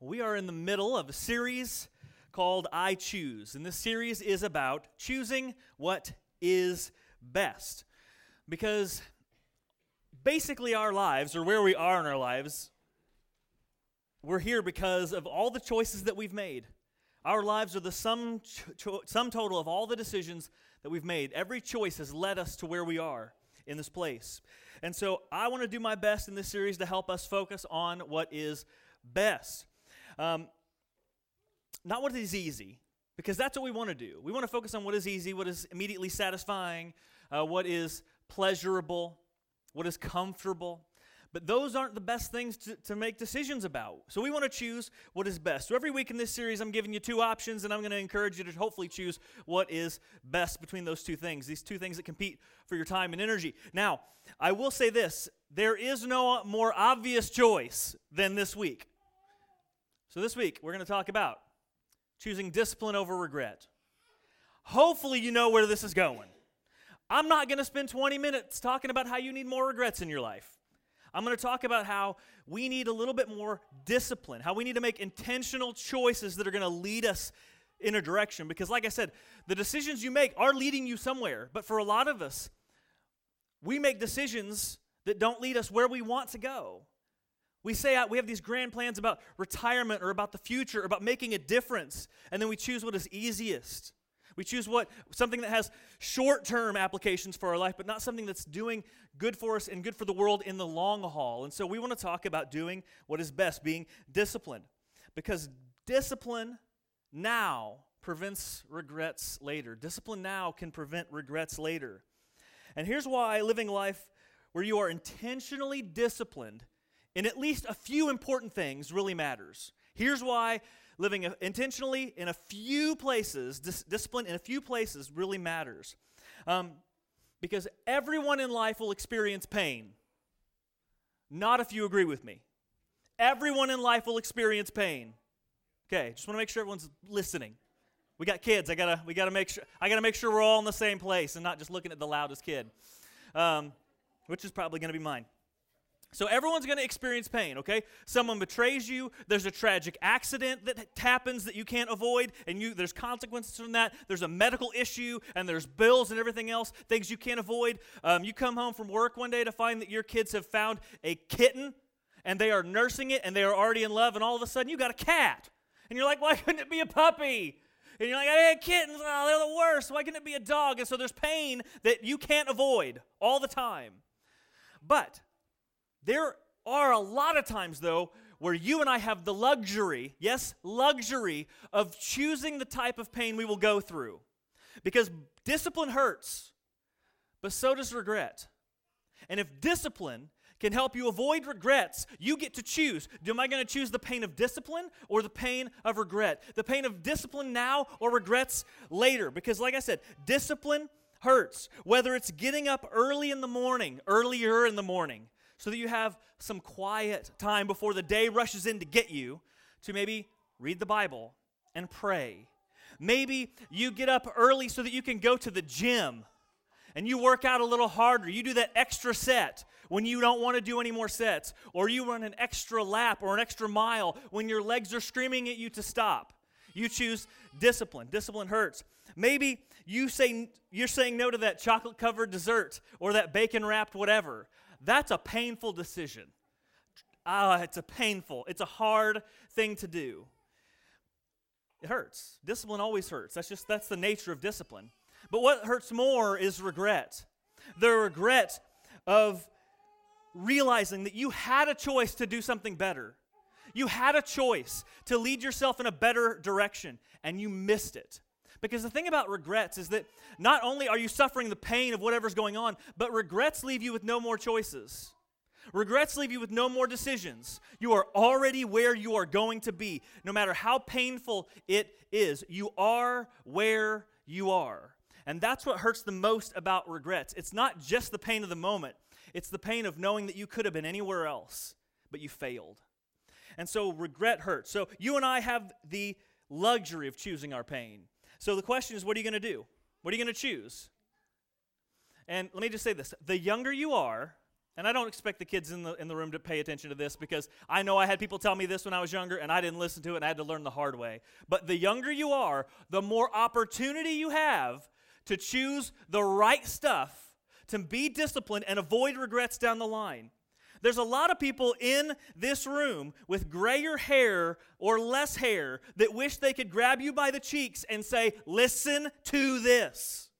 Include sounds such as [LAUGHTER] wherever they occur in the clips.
We are in the middle of a series called I Choose, and this series is about choosing what is best. Because basically, our lives, or where we are in our lives, we're here because of all the choices that we've made. Our lives are the sum, cho- sum total of all the decisions that we've made. Every choice has led us to where we are in this place. And so I want to do my best in this series to help us focus on what is best. Um, not what is easy, because that's what we want to do. We want to focus on what is easy, what is immediately satisfying, uh, what is pleasurable, what is comfortable. But those aren't the best things to, to make decisions about. So we want to choose what is best. So every week in this series, I'm giving you two options, and I'm going to encourage you to hopefully choose what is best between those two things, these two things that compete for your time and energy. Now, I will say this there is no more obvious choice than this week. So this week, we're going to talk about choosing discipline over regret. Hopefully, you know where this is going. I'm not going to spend 20 minutes talking about how you need more regrets in your life. I'm going to talk about how we need a little bit more discipline, how we need to make intentional choices that are going to lead us in a direction. Because, like I said, the decisions you make are leading you somewhere. But for a lot of us, we make decisions that don't lead us where we want to go. We say uh, we have these grand plans about retirement or about the future, or about making a difference, and then we choose what is easiest. We choose what something that has short-term applications for our life, but not something that's doing good for us and good for the world in the long haul. And so we want to talk about doing what is best, being disciplined. Because discipline now prevents regrets later. Discipline now can prevent regrets later. And here's why living life where you are intentionally disciplined in at least a few important things really matters. Here's why living intentionally in a few places, dis- discipline in a few places really matters. Um, because everyone in life will experience pain. Not if you agree with me. Everyone in life will experience pain. Okay, just want to make sure everyone's listening. We got kids. I gotta, we gotta make sure. I gotta make sure we're all in the same place and not just looking at the loudest kid, um, which is probably gonna be mine. So everyone's going to experience pain, okay? Someone betrays you, there's a tragic accident that happens that you can't avoid and you there's consequences from that. There's a medical issue and there's bills and everything else, things you can't avoid. Um, you come home from work one day to find that your kids have found a kitten and they are nursing it and they are already in love and all of a sudden you got a cat. And you're like, "Why couldn't it be a puppy?" And you're like, I had kittens. Oh, they're the worst. Why couldn't it be a dog? And so there's pain that you can't avoid all the time. But there are a lot of times, though, where you and I have the luxury, yes, luxury, of choosing the type of pain we will go through. Because discipline hurts, but so does regret. And if discipline can help you avoid regrets, you get to choose. Am I going to choose the pain of discipline or the pain of regret? The pain of discipline now or regrets later? Because, like I said, discipline hurts. Whether it's getting up early in the morning, earlier in the morning, so that you have some quiet time before the day rushes in to get you to maybe read the Bible and pray. Maybe you get up early so that you can go to the gym and you work out a little harder. You do that extra set when you don't want to do any more sets, or you run an extra lap or an extra mile when your legs are screaming at you to stop. You choose discipline. Discipline hurts. Maybe you say you're saying no to that chocolate covered dessert or that bacon wrapped whatever. That's a painful decision. Ah, it's a painful, it's a hard thing to do. It hurts. Discipline always hurts. That's just that's the nature of discipline. But what hurts more is regret. The regret of realizing that you had a choice to do something better. You had a choice to lead yourself in a better direction and you missed it. Because the thing about regrets is that not only are you suffering the pain of whatever's going on, but regrets leave you with no more choices. Regrets leave you with no more decisions. You are already where you are going to be. No matter how painful it is, you are where you are. And that's what hurts the most about regrets. It's not just the pain of the moment, it's the pain of knowing that you could have been anywhere else, but you failed. And so regret hurts. So you and I have the luxury of choosing our pain. So the question is, what are you going to do? What are you going to choose? And let me just say this the younger you are, And I don't expect the kids in the, in the room to pay attention to this because I know I had people tell me this when I was younger and I didn't listen to it and I had to learn the hard way. But the younger you are, the more opportunity you have to choose the right stuff, to be disciplined and avoid regrets down the line. There's a lot of people in this room with grayer hair or less hair that wish they could grab you by the cheeks and say, Listen to this.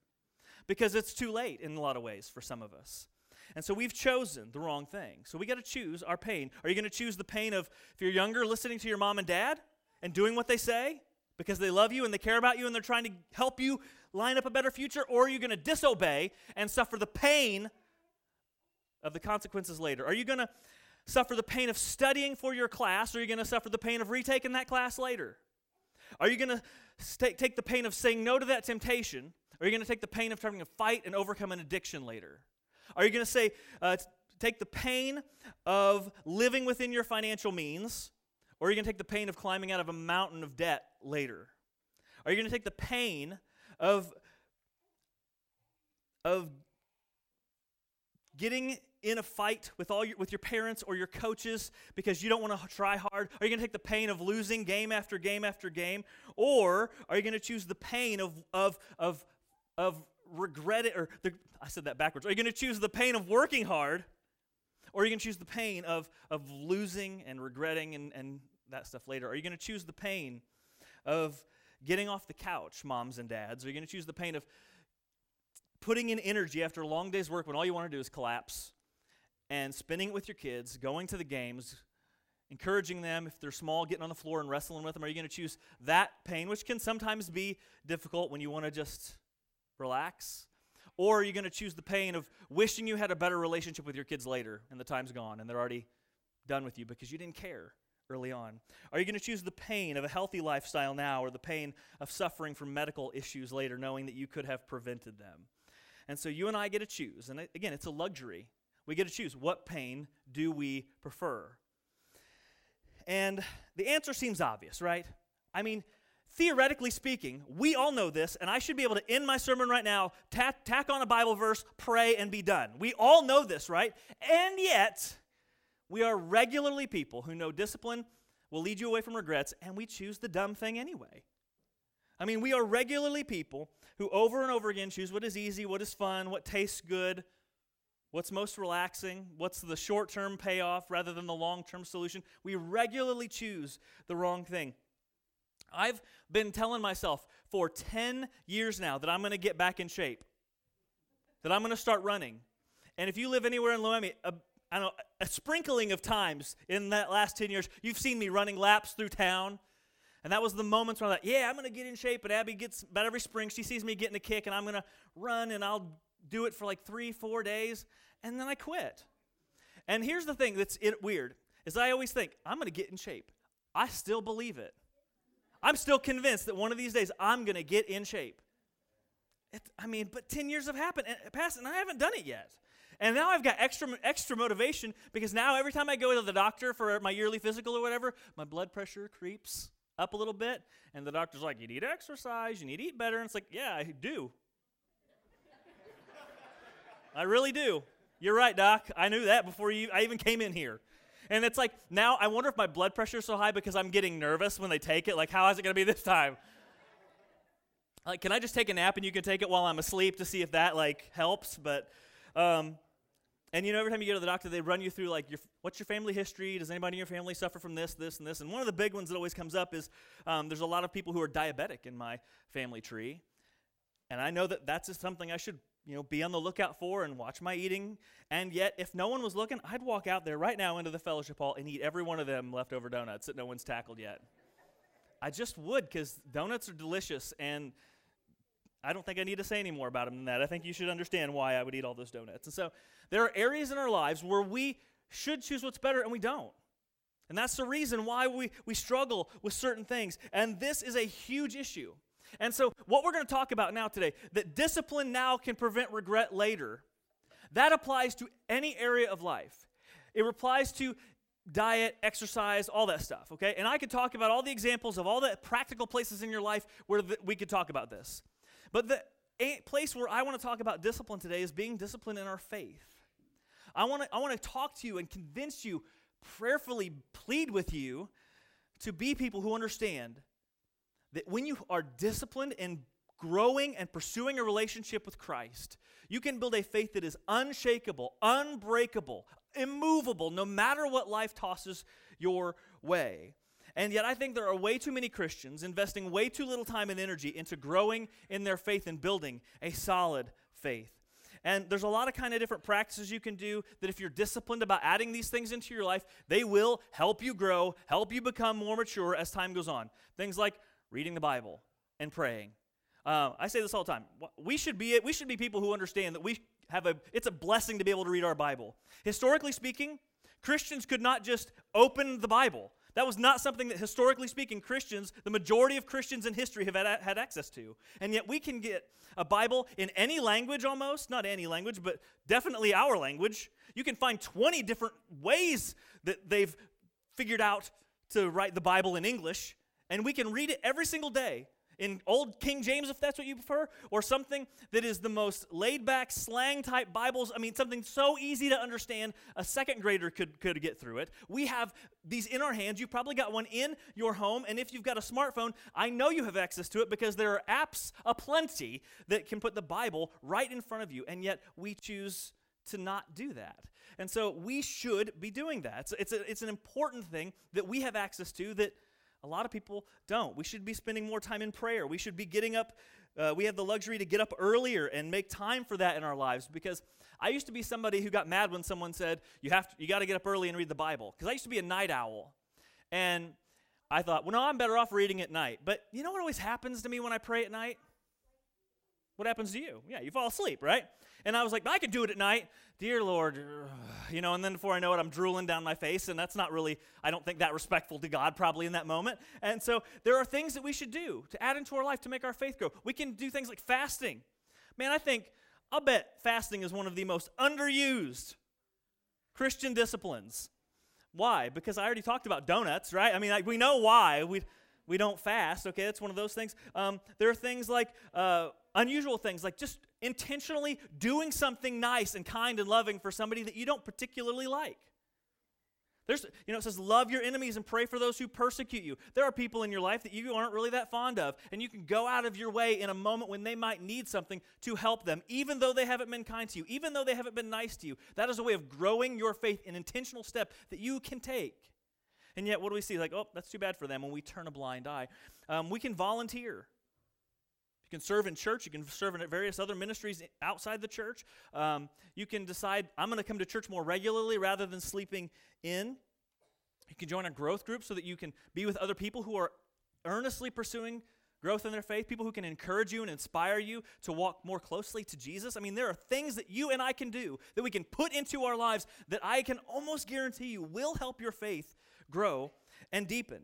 Because it's too late in a lot of ways for some of us. And so we've chosen the wrong thing. So we got to choose our pain. Are you going to choose the pain of, if you're younger, listening to your mom and dad and doing what they say because they love you and they care about you and they're trying to help you line up a better future? Or are you going to disobey and suffer the pain of the consequences later? Are you going to suffer the pain of studying for your class, or are you going to suffer the pain of retaking that class later? Are you going to st- take the pain of saying no to that temptation, or are you going to take the pain of trying to fight and overcome an addiction later? Are you going to say, uh, take the pain of living within your financial means, or are you going to take the pain of climbing out of a mountain of debt later? Are you going to take the pain of, of getting in a fight with all your, with your parents or your coaches because you don't want to try hard? Are you going to take the pain of losing game after game after game? Or are you going to choose the pain of, of, of, of regret it? Or the, I said that backwards. Are you going to choose the pain of working hard? Or are you going to choose the pain of, of losing and regretting and, and that stuff later? Are you going to choose the pain of getting off the couch, moms and dads? Are you going to choose the pain of putting in energy after a long day's work when all you want to do is collapse and spending it with your kids, going to the games, encouraging them if they're small, getting on the floor and wrestling with them? Are you going to choose that pain, which can sometimes be difficult when you want to just relax? Or are you going to choose the pain of wishing you had a better relationship with your kids later and the time's gone and they're already done with you because you didn't care early on? Are you going to choose the pain of a healthy lifestyle now or the pain of suffering from medical issues later, knowing that you could have prevented them? And so you and I get to choose. And uh, again, it's a luxury. We get to choose what pain do we prefer? And the answer seems obvious, right? I mean, theoretically speaking, we all know this, and I should be able to end my sermon right now, tack, tack on a Bible verse, pray, and be done. We all know this, right? And yet, we are regularly people who know discipline will lead you away from regrets, and we choose the dumb thing anyway. I mean, we are regularly people who over and over again choose what is easy, what is fun, what tastes good, what's most relaxing, what's the short term payoff rather than the long term solution. We regularly choose the wrong thing. I've been telling myself for 10 years now that I'm going to get back in shape, that I'm going to start running. And if you live anywhere in Loemi, I know, a sprinkling of times in that last 10 years, you've seen me running laps through town and that was the moments where I thought, yeah, I'm going to get in shape. But Abby gets, about every spring, she sees me getting a kick, and I'm going to run, and I'll do it for like three, four days, and then I quit. And here's the thing that's it, weird, is I always think, I'm going to get in shape. I still believe it. I'm still convinced that one of these days I'm going to get in shape. It, I mean, but 10 years have happened, and, passed, and I haven't done it yet. And now I've got extra extra motivation because now every time I go to the doctor for my yearly physical or whatever, my blood pressure creeps up a little bit, and the doctor's like, You need exercise, you need to eat better. And it's like, Yeah, I do. I really do. You're right, Doc. I knew that before you I even came in here. And it's like, now I wonder if my blood pressure is so high because I'm getting nervous when they take it. Like, how is it going to be this time? Like, can I just take a nap and you can take it while I'm asleep to see if that, like, helps? But, um, and you know, every time you go to the doctor, they run you through like, your, what's your family history? Does anybody in your family suffer from this, this, and this? And one of the big ones that always comes up is um, there's a lot of people who are diabetic in my family tree, and I know that that's something I should, you know, be on the lookout for and watch my eating. And yet, if no one was looking, I'd walk out there right now into the fellowship hall and eat every one of them leftover donuts that no one's tackled yet. I just would because donuts are delicious and I don't think I need to say any more about him than that. I think you should understand why I would eat all those donuts. And so there are areas in our lives where we should choose what's better and we don't. And that's the reason why we, we struggle with certain things. And this is a huge issue. And so, what we're going to talk about now today, that discipline now can prevent regret later, that applies to any area of life. It applies to diet, exercise, all that stuff, okay? And I could talk about all the examples of all the practical places in your life where we could talk about this. But the place where I want to talk about discipline today is being disciplined in our faith. I want to I want to talk to you and convince you, prayerfully plead with you to be people who understand that when you are disciplined and growing and pursuing a relationship with Christ, you can build a faith that is unshakable, unbreakable, immovable, no matter what life tosses your way. And yet, I think there are way too many Christians investing way too little time and energy into growing in their faith and building a solid faith. And there's a lot of kind of different practices you can do that if you're disciplined about adding these things into your life, they will help you grow, help you become more mature as time goes on. Things like reading the Bible and praying. Uh, I say this all the time. We should be we should be people who understand that we have a it's a blessing to be able to read our Bible. Historically speaking, Christians could not just open the Bible. That was not something that, historically speaking, Christians, the majority of Christians in history, have had, had access to. And yet we can get a Bible in any language almost, not any language, but definitely our language. You can find 20 different ways that they've figured out to write the Bible in English, and we can read it every single day in Old King James, if that's what you prefer, or something that is the most laid back, slang type Bibles. I mean, something so easy to understand, a second grader could, could get through it. We have these in our hands. You've probably got one in your home, and if you've got a smartphone, I know you have access to it because there are apps aplenty that can put the Bible right in front of you, and yet we choose to not do that. And so we should be doing that. It's, it's, a, it's an important thing that we have access to that a lot of people don't. We should be spending more time in prayer. We should be getting up. Uh, we have the luxury to get up earlier and make time for that in our lives because I used to be somebody who got mad when someone said, You, have to, you got to get up early and read the Bible. Because I used to be a night owl. And I thought, well, no, I'm better off reading at night. But you know what always happens to me when I pray at night? What happens to you? Yeah, you fall asleep, right? And I was like, I can do it at night. Dear Lord, [SIGHS] you know, and then before I know it, I'm drooling down my face, and that's not really, I don't think that respectful to God probably in that moment. And so there are things that we should do to add into our life to make our faith grow. We can do things like fasting. Man, I think, I'll bet fasting is one of the most underused Christian disciplines. Why? Because I already talked about donuts, right? I mean, like, we know why we, we don't fast, okay? That's one of those things. Um, there are things like, uh, unusual things like just intentionally doing something nice and kind and loving for somebody that you don't particularly like. There's, you know, it says, love your enemies and pray for those who persecute you. There are people in your life that you aren't really that fond of, and you can go out of your way in a moment when they might need something to help them, even though they haven't been kind to you, even though they haven't been nice to you. That is a way of growing your faith, an intentional step that you can take. And yet, what do we see? Like, oh, that's too bad for them when we turn a blind eye. Um, we can volunteer. You can serve in church. You can serve in various other ministries outside the church. Um, you can decide, I'm going to come to church more regularly rather than sleeping in. You can join a growth group so that you can be with other people who are earnestly pursuing growth in their faith, people who can encourage you and inspire you to walk more closely to Jesus. I mean, there are things that you and I can do that we can put into our lives that I can almost guarantee you will help your faith grow and deepen.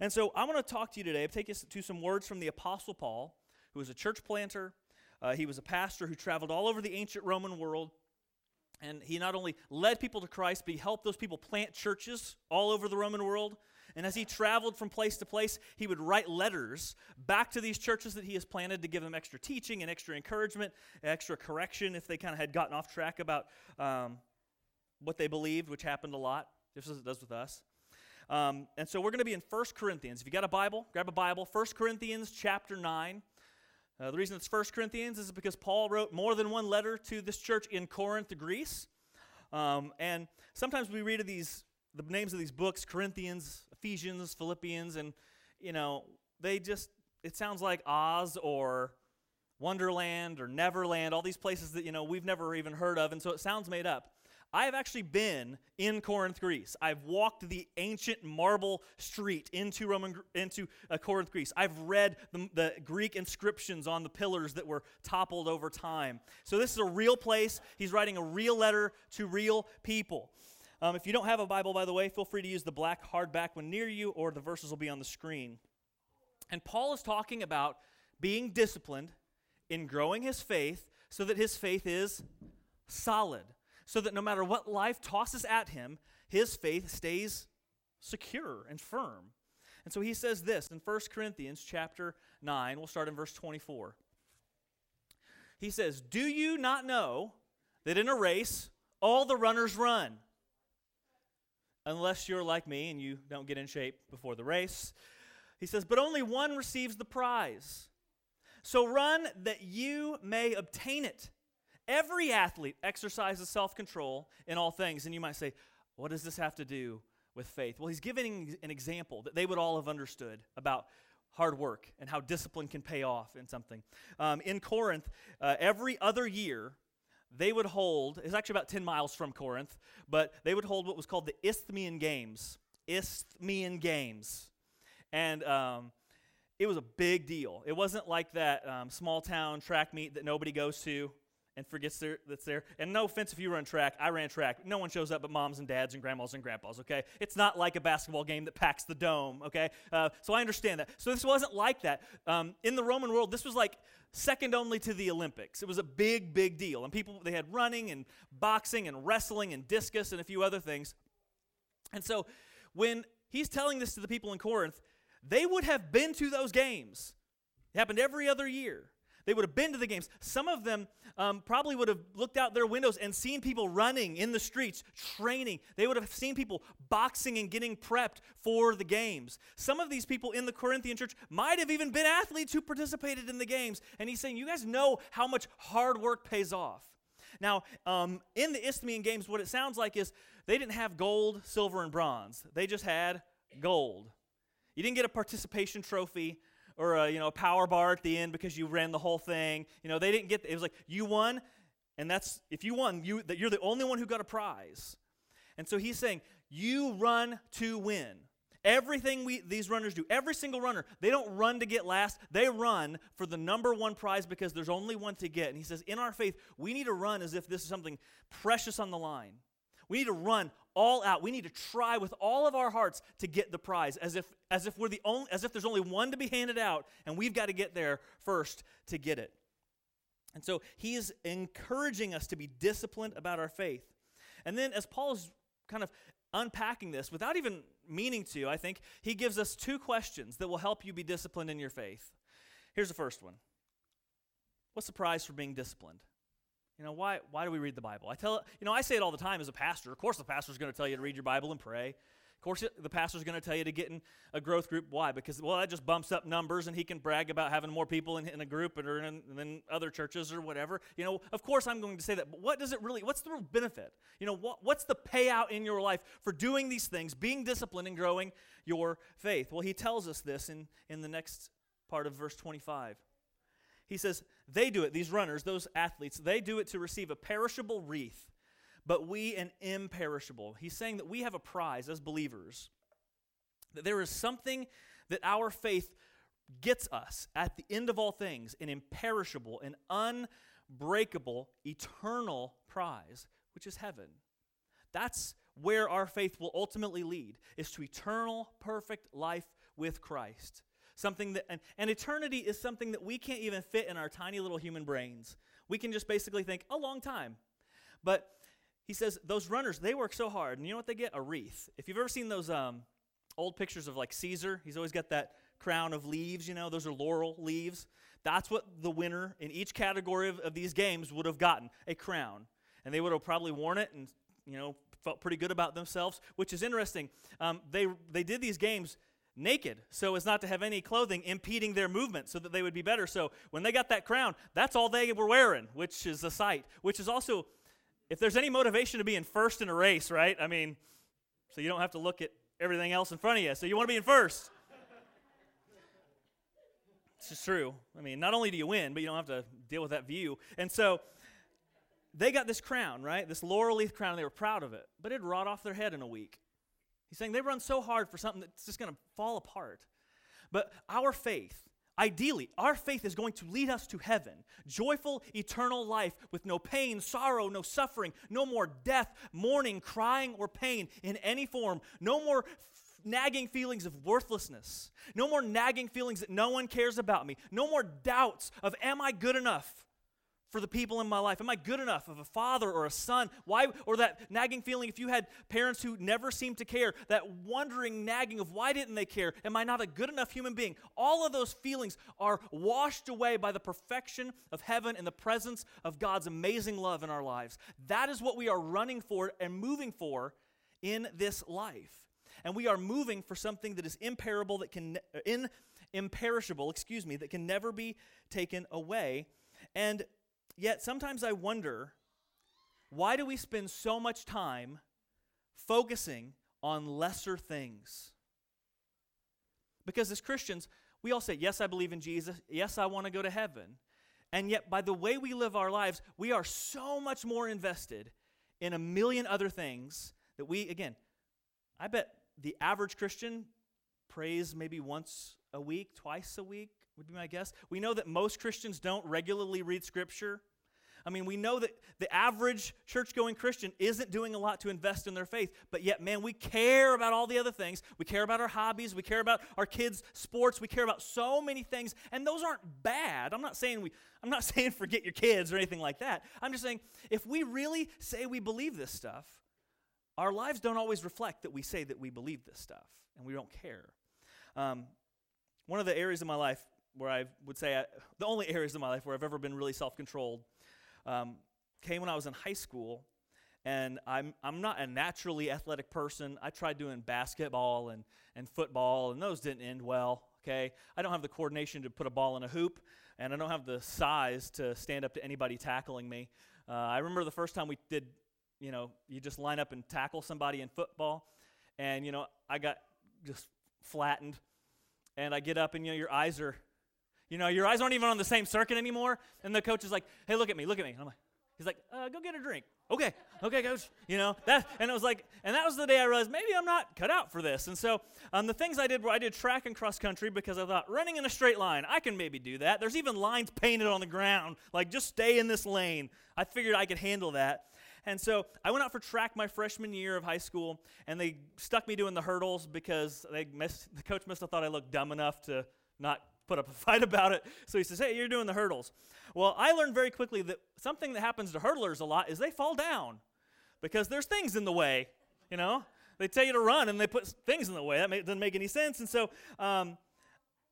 And so I want to talk to you today, take us to some words from the Apostle Paul who was a church planter. Uh, he was a pastor who traveled all over the ancient Roman world. And he not only led people to Christ, but he helped those people plant churches all over the Roman world. And as he traveled from place to place, he would write letters back to these churches that he has planted to give them extra teaching and extra encouragement, extra correction if they kind of had gotten off track about um, what they believed, which happened a lot, just as it does with us. Um, and so we're going to be in 1 Corinthians. If you got a Bible, grab a Bible. 1 Corinthians chapter 9. Uh, the reason it's 1 Corinthians is because Paul wrote more than one letter to this church in Corinth, Greece. Um, and sometimes we read of these, the names of these books, Corinthians, Ephesians, Philippians, and, you know, they just, it sounds like Oz or Wonderland or Neverland, all these places that, you know, we've never even heard of, and so it sounds made up. I have actually been in Corinth, Greece. I've walked the ancient marble street into Roman into uh, Corinth, Greece. I've read the, the Greek inscriptions on the pillars that were toppled over time. So this is a real place. He's writing a real letter to real people. Um, if you don't have a Bible, by the way, feel free to use the black hardback one near you, or the verses will be on the screen. And Paul is talking about being disciplined in growing his faith so that his faith is solid so that no matter what life tosses at him, his faith stays secure and firm. And so he says this in 1 Corinthians chapter 9, we'll start in verse 24. He says, Do you not know that in a race all the runners run. Unless you're like me and you don't get in shape before the race. He says, But only one receives the prize. So run that you may obtain it. Every athlete exercises self control in all things. And you might say, What does this have to do with faith? Well, he's giving an example that they would all have understood about hard work and how discipline can pay off in something. Um, in Corinth, uh, every other year, they would hold, it's actually about 10 miles from Corinth, but they would hold what was called the Isthmian Games. Isthmian Games. And um, it was a big deal. It wasn't like that um, small town track meet that nobody goes to and forgets that's there. And no offense if you run track, I ran track. No one shows up but moms and dads and grandmas and grandpas, okay? It's not like a basketball game that packs the dome, okay? Uh, so I understand that. So this wasn't like that. Um, in the Roman world, this was like second only to the Olympics. It was a big, big deal. And people, they had running and boxing and wrestling and discus and a few other things. And so when he's telling this to the people in Corinth, they would have been to those games. It happened every other year. They would have been to the games. Some of them um, probably would have looked out their windows and seen people running in the streets, training. They would have seen people boxing and getting prepped for the games. Some of these people in the Corinthian church might have even been athletes who participated in the games. And he's saying, You guys know how much hard work pays off. Now, um, in the Isthmian Games, what it sounds like is they didn't have gold, silver, and bronze. They just had gold. You didn't get a participation trophy or a, you know, a power bar at the end because you ran the whole thing. You know, they didn't get, it was like, you won, and that's, if you won, you, that you're the only one who got a prize. And so he's saying, you run to win. Everything we, these runners do, every single runner, they don't run to get last. They run for the number one prize because there's only one to get. And he says, in our faith, we need to run as if this is something precious on the line. We need to run all out. We need to try with all of our hearts to get the prize, as if as if we're the only as if there's only one to be handed out, and we've got to get there first to get it. And so he is encouraging us to be disciplined about our faith. And then as Paul is kind of unpacking this without even meaning to, I think he gives us two questions that will help you be disciplined in your faith. Here's the first one. What's the prize for being disciplined? You know, why, why do we read the Bible? I tell, you know, I say it all the time as a pastor. Of course, the pastor's going to tell you to read your Bible and pray. Of course, the pastor's going to tell you to get in a growth group. Why? Because, well, that just bumps up numbers and he can brag about having more people in, in a group or in, than other churches or whatever. You know, of course, I'm going to say that. But what does it really, what's the real benefit? You know, what, what's the payout in your life for doing these things, being disciplined and growing your faith? Well, he tells us this in, in the next part of verse 25. He says, they do it, these runners, those athletes, they do it to receive a perishable wreath, but we an imperishable. He's saying that we have a prize as believers, that there is something that our faith gets us at the end of all things an imperishable, an unbreakable, eternal prize, which is heaven. That's where our faith will ultimately lead, is to eternal, perfect life with Christ. Something that, and, and eternity is something that we can't even fit in our tiny little human brains. We can just basically think a long time. But he says those runners, they work so hard. And you know what they get? A wreath. If you've ever seen those um, old pictures of like Caesar, he's always got that crown of leaves, you know, those are laurel leaves. That's what the winner in each category of, of these games would have gotten a crown. And they would have probably worn it and, you know, felt pretty good about themselves, which is interesting. Um, they, they did these games naked so as not to have any clothing impeding their movement so that they would be better. So when they got that crown, that's all they were wearing, which is a sight, which is also, if there's any motivation to be in first in a race, right? I mean, so you don't have to look at everything else in front of you. So you want to be in first. It's just true. I mean, not only do you win, but you don't have to deal with that view. And so they got this crown, right? This laurel leaf crown, and they were proud of it. But it'd rot off their head in a week. He's saying they run so hard for something that's just going to fall apart. But our faith, ideally, our faith is going to lead us to heaven. Joyful, eternal life with no pain, sorrow, no suffering, no more death, mourning, crying, or pain in any form. No more nagging feelings of worthlessness. No more nagging feelings that no one cares about me. No more doubts of, am I good enough for the people in my life? Am I good enough of a father or a son? Why or that nagging feeling if you had parents who never seemed to care, that wondering nagging of why didn't they care? Am I not a good enough human being? All of those feelings are washed away by the perfection of heaven and the presence of God's amazing love in our lives. That is what we are running for and moving for in this life. And we are moving for something that is imperishable that can in imperishable, excuse me, that can never be taken away. And Yet sometimes I wonder why do we spend so much time focusing on lesser things? Because as Christians, we all say, Yes, I believe in Jesus. Yes, I want to go to heaven. And yet, by the way we live our lives, we are so much more invested in a million other things that we, again, I bet the average Christian prays maybe once a week, twice a week, would be my guess. We know that most Christians don't regularly read Scripture. I mean, we know that the average church going Christian isn't doing a lot to invest in their faith, but yet, man, we care about all the other things. We care about our hobbies. We care about our kids' sports. We care about so many things, and those aren't bad. I'm not saying we, I'm not [LAUGHS] saying forget your kids or anything like that. I'm just saying if we really say we believe this stuff, our lives don't always reflect that we say that we believe this stuff, and we don't care. Um, one of the areas of my life where I would say I, the only areas of my life where I've ever been really self controlled um, came when I was in high school. And I'm, I'm not a naturally athletic person. I tried doing basketball and, and football, and those didn't end well, okay? I don't have the coordination to put a ball in a hoop, and I don't have the size to stand up to anybody tackling me. Uh, I remember the first time we did, you know, you just line up and tackle somebody in football, and, you know, I got just flattened. And I get up, and, you know, your eyes are you know, your eyes aren't even on the same circuit anymore. And the coach is like, hey, look at me, look at me. And I'm like, he's like, uh, go get a drink. Okay, okay, coach. You know, that, and it was like, and that was the day I realized maybe I'm not cut out for this. And so um, the things I did were I did track and cross country because I thought running in a straight line, I can maybe do that. There's even lines painted on the ground, like just stay in this lane. I figured I could handle that. And so I went out for track my freshman year of high school, and they stuck me doing the hurdles because they missed, the coach must have thought I looked dumb enough to not put up a [LAUGHS] fight about it. So he says, Hey, you're doing the hurdles. Well, I learned very quickly that something that happens to hurdlers a lot is they fall down because there's things in the way, you know? They tell you to run and they put things in the way. That doesn't make any sense. And so um,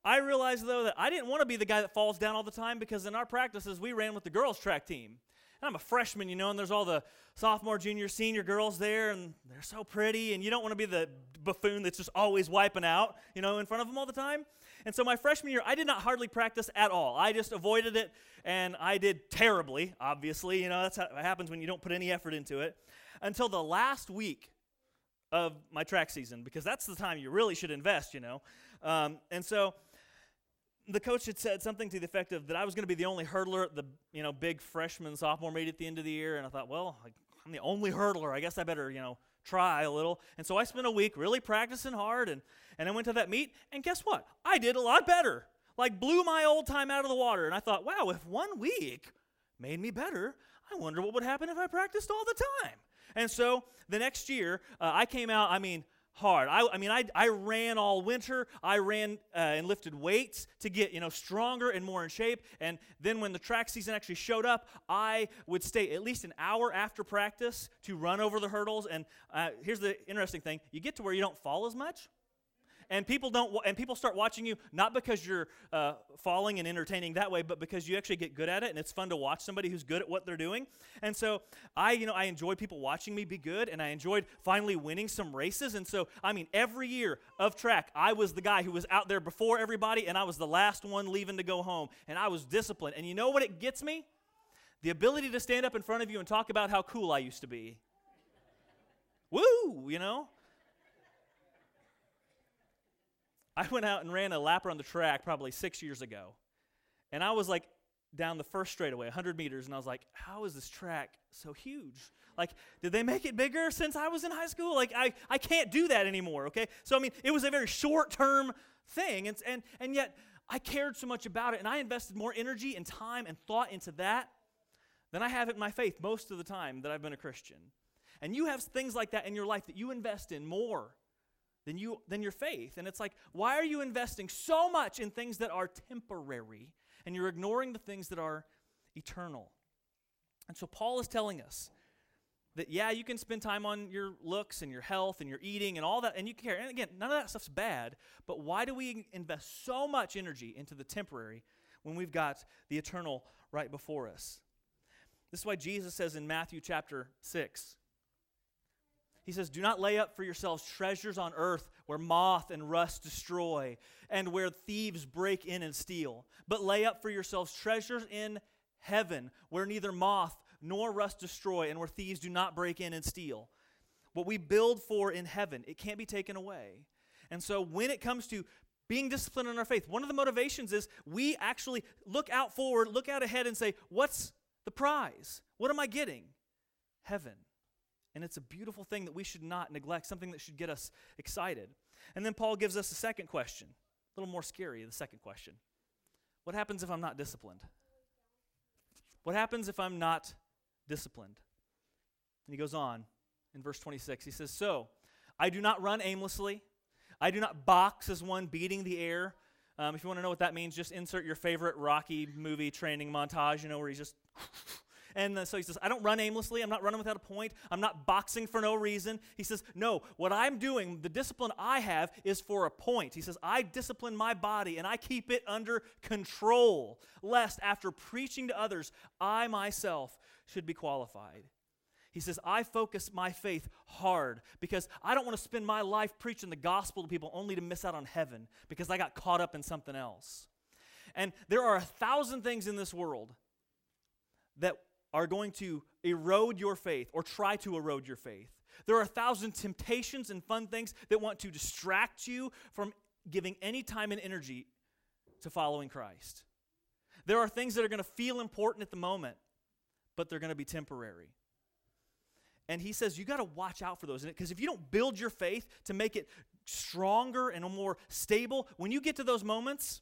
I realized, though, that I didn't want to be the guy that falls down all the time because in our practices, we ran with the girls' track team. And I'm a freshman, you know, and there's all the sophomore, junior, senior girls there, and they're so pretty, and you don't want to be the buffoon that's just always wiping out, you know, in front of them all the time. And so my freshman year, I did not hardly practice at all. I just avoided it, and I did terribly, obviously. You know, that's how it happens when you don't put any effort into it. Until the last week of my track season, because that's the time you really should invest, you know. Um, and so the coach had said something to the effect of that I was going to be the only hurdler at the you know big freshman sophomore meet at the end of the year, and I thought, well, I'm the only hurdler. I guess I better you know try a little. And so I spent a week really practicing hard, and and I went to that meet, and guess what? I did a lot better. Like blew my old time out of the water, and I thought, wow, if one week made me better, I wonder what would happen if I practiced all the time. And so the next year, uh, I came out. I mean hard. I, I mean, I, I ran all winter. I ran uh, and lifted weights to get, you know, stronger and more in shape. And then when the track season actually showed up, I would stay at least an hour after practice to run over the hurdles. And uh, here's the interesting thing you get to where you don't fall as much and people don't and people start watching you not because you're uh, falling and entertaining that way but because you actually get good at it and it's fun to watch somebody who's good at what they're doing. And so i you know i enjoyed people watching me be good and i enjoyed finally winning some races. And so i mean every year of track i was the guy who was out there before everybody and i was the last one leaving to go home. And i was disciplined. And you know what it gets me? The ability to stand up in front of you and talk about how cool i used to be. Woo you know I went out and ran a lap around the track probably six years ago. And I was like down the first straightaway, 100 meters, and I was like, how is this track so huge? Like, did they make it bigger since I was in high school? Like, I, I can't do that anymore, okay? So, I mean, it was a very short term thing. And, and, and yet, I cared so much about it, and I invested more energy and time and thought into that than I have in my faith most of the time that I've been a Christian. And you have things like that in your life that you invest in more than, you, than your faith. And it's like, why are you investing so much in things that are temporary and you're ignoring the things that are eternal? And so Paul is telling us that yeah, you can spend time on your looks and your health and your eating and all that, and you care. And again, none of that stuff's bad, but why do we invest so much energy into the temporary when we've got the eternal right before us? This is why Jesus says in Matthew chapter 6, he says, Do not lay up for yourselves treasures on earth where moth and rust destroy and where thieves break in and steal, but lay up for yourselves treasures in heaven where neither moth nor rust destroy, and where thieves do not break in and steal. What we build for in heaven, it can't be taken away. And so when it comes to being disciplined in our faith, one of the motivations is we actually look out forward, look out ahead, and say, What's the prize? What am I getting? Heaven. And it's a beautiful thing that we should not neglect, something that should get us excited. And then Paul gives us a second question, a little more scary, the second question. What happens if I'm not disciplined? What happens if I'm not disciplined. And he goes on in verse 26. He says, So, I do not run aimlessly. I do not box as one beating the air. Um, if you want to know what that means, just insert your favorite Rocky movie training montage, you know, where he's just. And uh, so he says, I don't run aimlessly. I'm not running without a point. I'm not boxing for no reason. He says, No, what I'm doing, the discipline I have, is for a point. He says, I discipline my body and I keep it under control, lest after preaching to others, I myself should be qualified. He says, I focus my faith hard because I don't want to spend my life preaching the gospel to people only to miss out on heaven because I got caught up in something else. And there are a thousand things in this world that are going to erode your faith or try to erode your faith. There are a thousand temptations and fun things that want to distract you from giving any time and energy to following Christ. There are things that are going to feel important at the moment but they're going to be temporary. And he says you got to watch out for those because if you don't build your faith to make it stronger and more stable, when you get to those moments,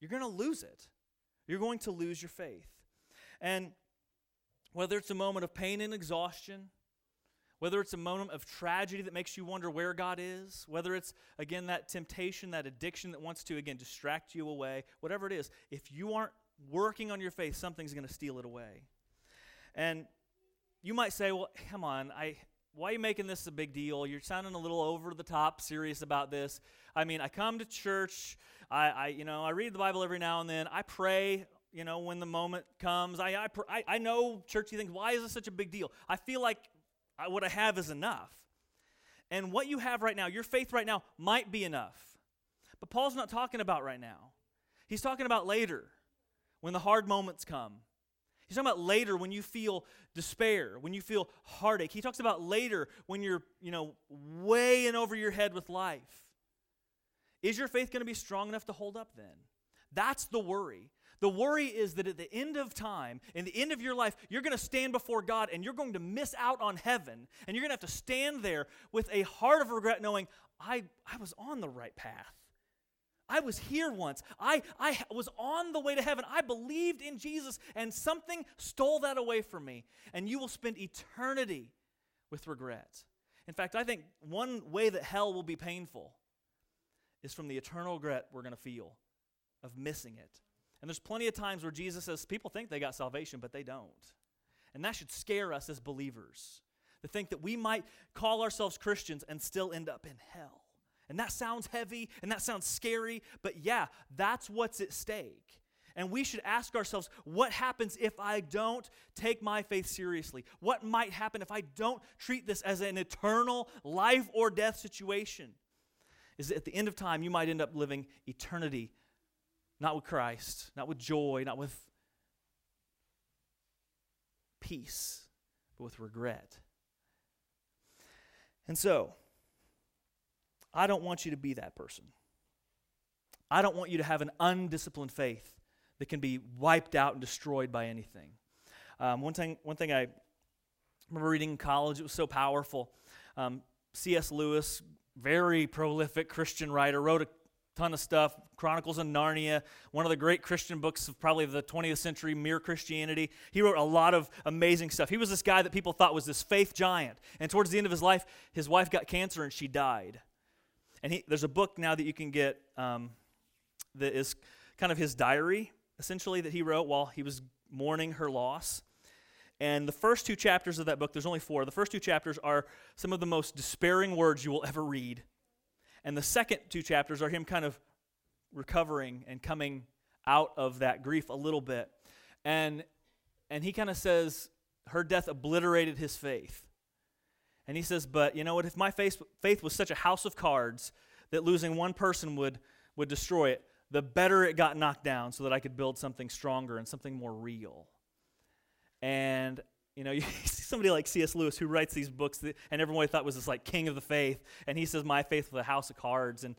you're going to lose it. You're going to lose your faith. And whether it's a moment of pain and exhaustion, whether it's a moment of tragedy that makes you wonder where God is, whether it's, again, that temptation, that addiction that wants to, again, distract you away, whatever it is, if you aren't working on your faith, something's going to steal it away. And you might say, well, come on, I, why are you making this a big deal? You're sounding a little over the top serious about this. I mean, I come to church, I, I you know, I read the Bible every now and then, I pray, you know, when the moment comes. I, I, I know church, you think, why is this such a big deal? I feel like I, what I have is enough. And what you have right now, your faith right now, might be enough. But Paul's not talking about right now. He's talking about later, when the hard moments come He's talking about later when you feel despair, when you feel heartache. He talks about later when you're, you know, way in over your head with life. Is your faith going to be strong enough to hold up then? That's the worry. The worry is that at the end of time, in the end of your life, you're going to stand before God and you're going to miss out on heaven. And you're going to have to stand there with a heart of regret knowing, I, I was on the right path. I was here once. I, I was on the way to heaven. I believed in Jesus, and something stole that away from me. And you will spend eternity with regret. In fact, I think one way that hell will be painful is from the eternal regret we're going to feel of missing it. And there's plenty of times where Jesus says people think they got salvation, but they don't. And that should scare us as believers to think that we might call ourselves Christians and still end up in hell. And that sounds heavy and that sounds scary, but yeah, that's what's at stake. And we should ask ourselves what happens if I don't take my faith seriously? What might happen if I don't treat this as an eternal life or death situation? Is that at the end of time, you might end up living eternity not with Christ, not with joy, not with peace, but with regret. And so, I don't want you to be that person. I don't want you to have an undisciplined faith that can be wiped out and destroyed by anything. Um, one, thing, one thing I remember reading in college, it was so powerful. Um, C.S. Lewis, very prolific Christian writer, wrote a ton of stuff. Chronicles of narnia one of the great christian books of probably the 20th century mere christianity. He wrote a lot of amazing stuff. He was this guy that people thought was this faith giant. And towards the end of his life his wife got cancer and she died. And he, there's a book now that you can get um, that is kind of his diary, essentially, that he wrote while he was mourning her loss. And the first two chapters of that book, there's only four, the first two chapters are some of the most despairing words you will ever read. And the second two chapters are him kind of recovering and coming out of that grief a little bit. And, and he kind of says, her death obliterated his faith. And he says, But you know what? If my faith, faith was such a house of cards that losing one person would, would destroy it, the better it got knocked down so that I could build something stronger and something more real. And you know, [LAUGHS] you see somebody like C.S. Lewis who writes these books that, and everyone thought was this like king of the faith, and he says, "My faith was a house of cards," and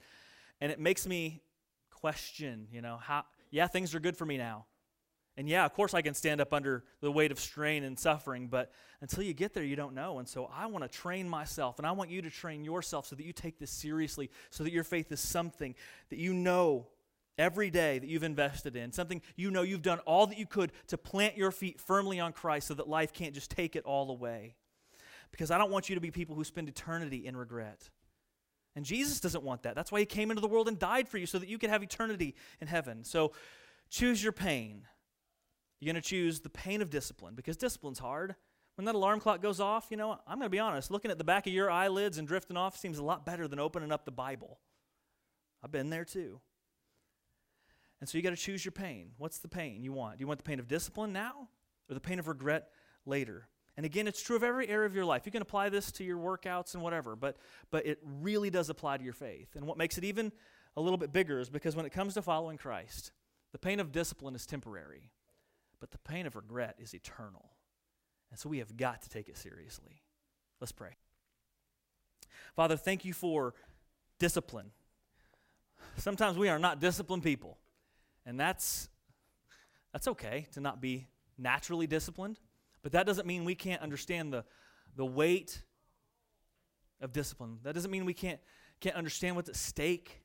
and it makes me question, you know, how yeah things are good for me now, and yeah, of course I can stand up under the weight of strain and suffering, but until you get there, you don't know. And so I want to train myself, and I want you to train yourself so that you take this seriously, so that your faith is something that you know every day that you've invested in, something you know you've done all that you could to plant your feet firmly on Christ so that life can't just take it all away. Because I don't want you to be people who spend eternity in regret. And Jesus doesn't want that. That's why he came into the world and died for you so that you could have eternity in heaven. So choose your pain. You're going to choose the pain of discipline because discipline's hard. When that alarm clock goes off, you know, I'm going to be honest, looking at the back of your eyelids and drifting off seems a lot better than opening up the Bible. I've been there too. And so you got to choose your pain. What's the pain you want? Do you want the pain of discipline now or the pain of regret later? And again, it's true of every area of your life. You can apply this to your workouts and whatever, but, but it really does apply to your faith. And what makes it even a little bit bigger is because when it comes to following Christ, the pain of discipline is temporary, but the pain of regret is eternal. And so we have got to take it seriously. Let's pray. Father, thank you for discipline. Sometimes we are not disciplined people. And that's that's okay to not be naturally disciplined, but that doesn't mean we can't understand the the weight of discipline. That doesn't mean we can't can't understand what's at stake.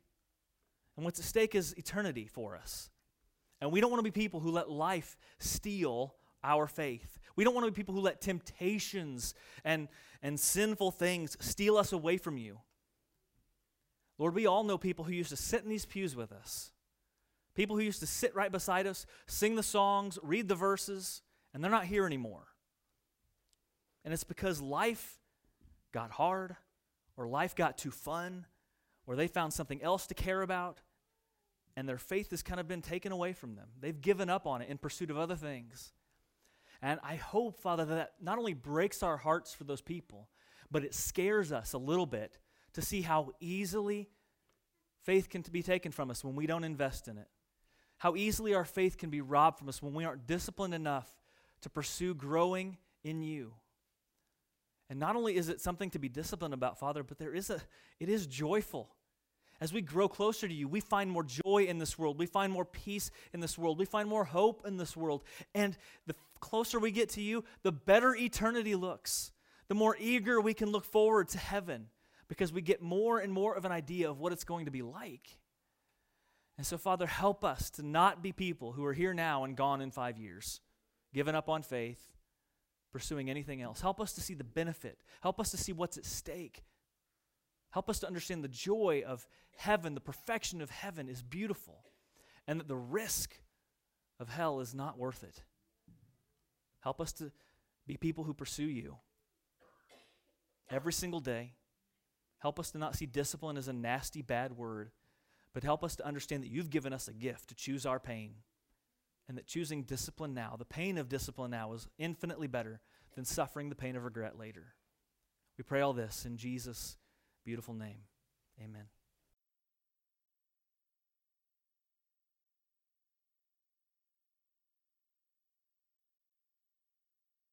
And what's at stake is eternity for us. And we don't want to be people who let life steal our faith. We don't want to be people who let temptations and, and sinful things steal us away from you. Lord, we all know people who used to sit in these pews with us People who used to sit right beside us, sing the songs, read the verses, and they're not here anymore. And it's because life got hard, or life got too fun, or they found something else to care about, and their faith has kind of been taken away from them. They've given up on it in pursuit of other things. And I hope, Father, that not only breaks our hearts for those people, but it scares us a little bit to see how easily faith can be taken from us when we don't invest in it how easily our faith can be robbed from us when we aren't disciplined enough to pursue growing in you. And not only is it something to be disciplined about, Father, but there is a it is joyful. As we grow closer to you, we find more joy in this world. We find more peace in this world. We find more hope in this world. And the closer we get to you, the better eternity looks. The more eager we can look forward to heaven because we get more and more of an idea of what it's going to be like. And so, Father, help us to not be people who are here now and gone in five years, given up on faith, pursuing anything else. Help us to see the benefit. Help us to see what's at stake. Help us to understand the joy of heaven, the perfection of heaven is beautiful, and that the risk of hell is not worth it. Help us to be people who pursue you every single day. Help us to not see discipline as a nasty, bad word but help us to understand that you've given us a gift to choose our pain. And that choosing discipline now, the pain of discipline now, is infinitely better than suffering the pain of regret later. We pray all this in Jesus' beautiful name. Amen.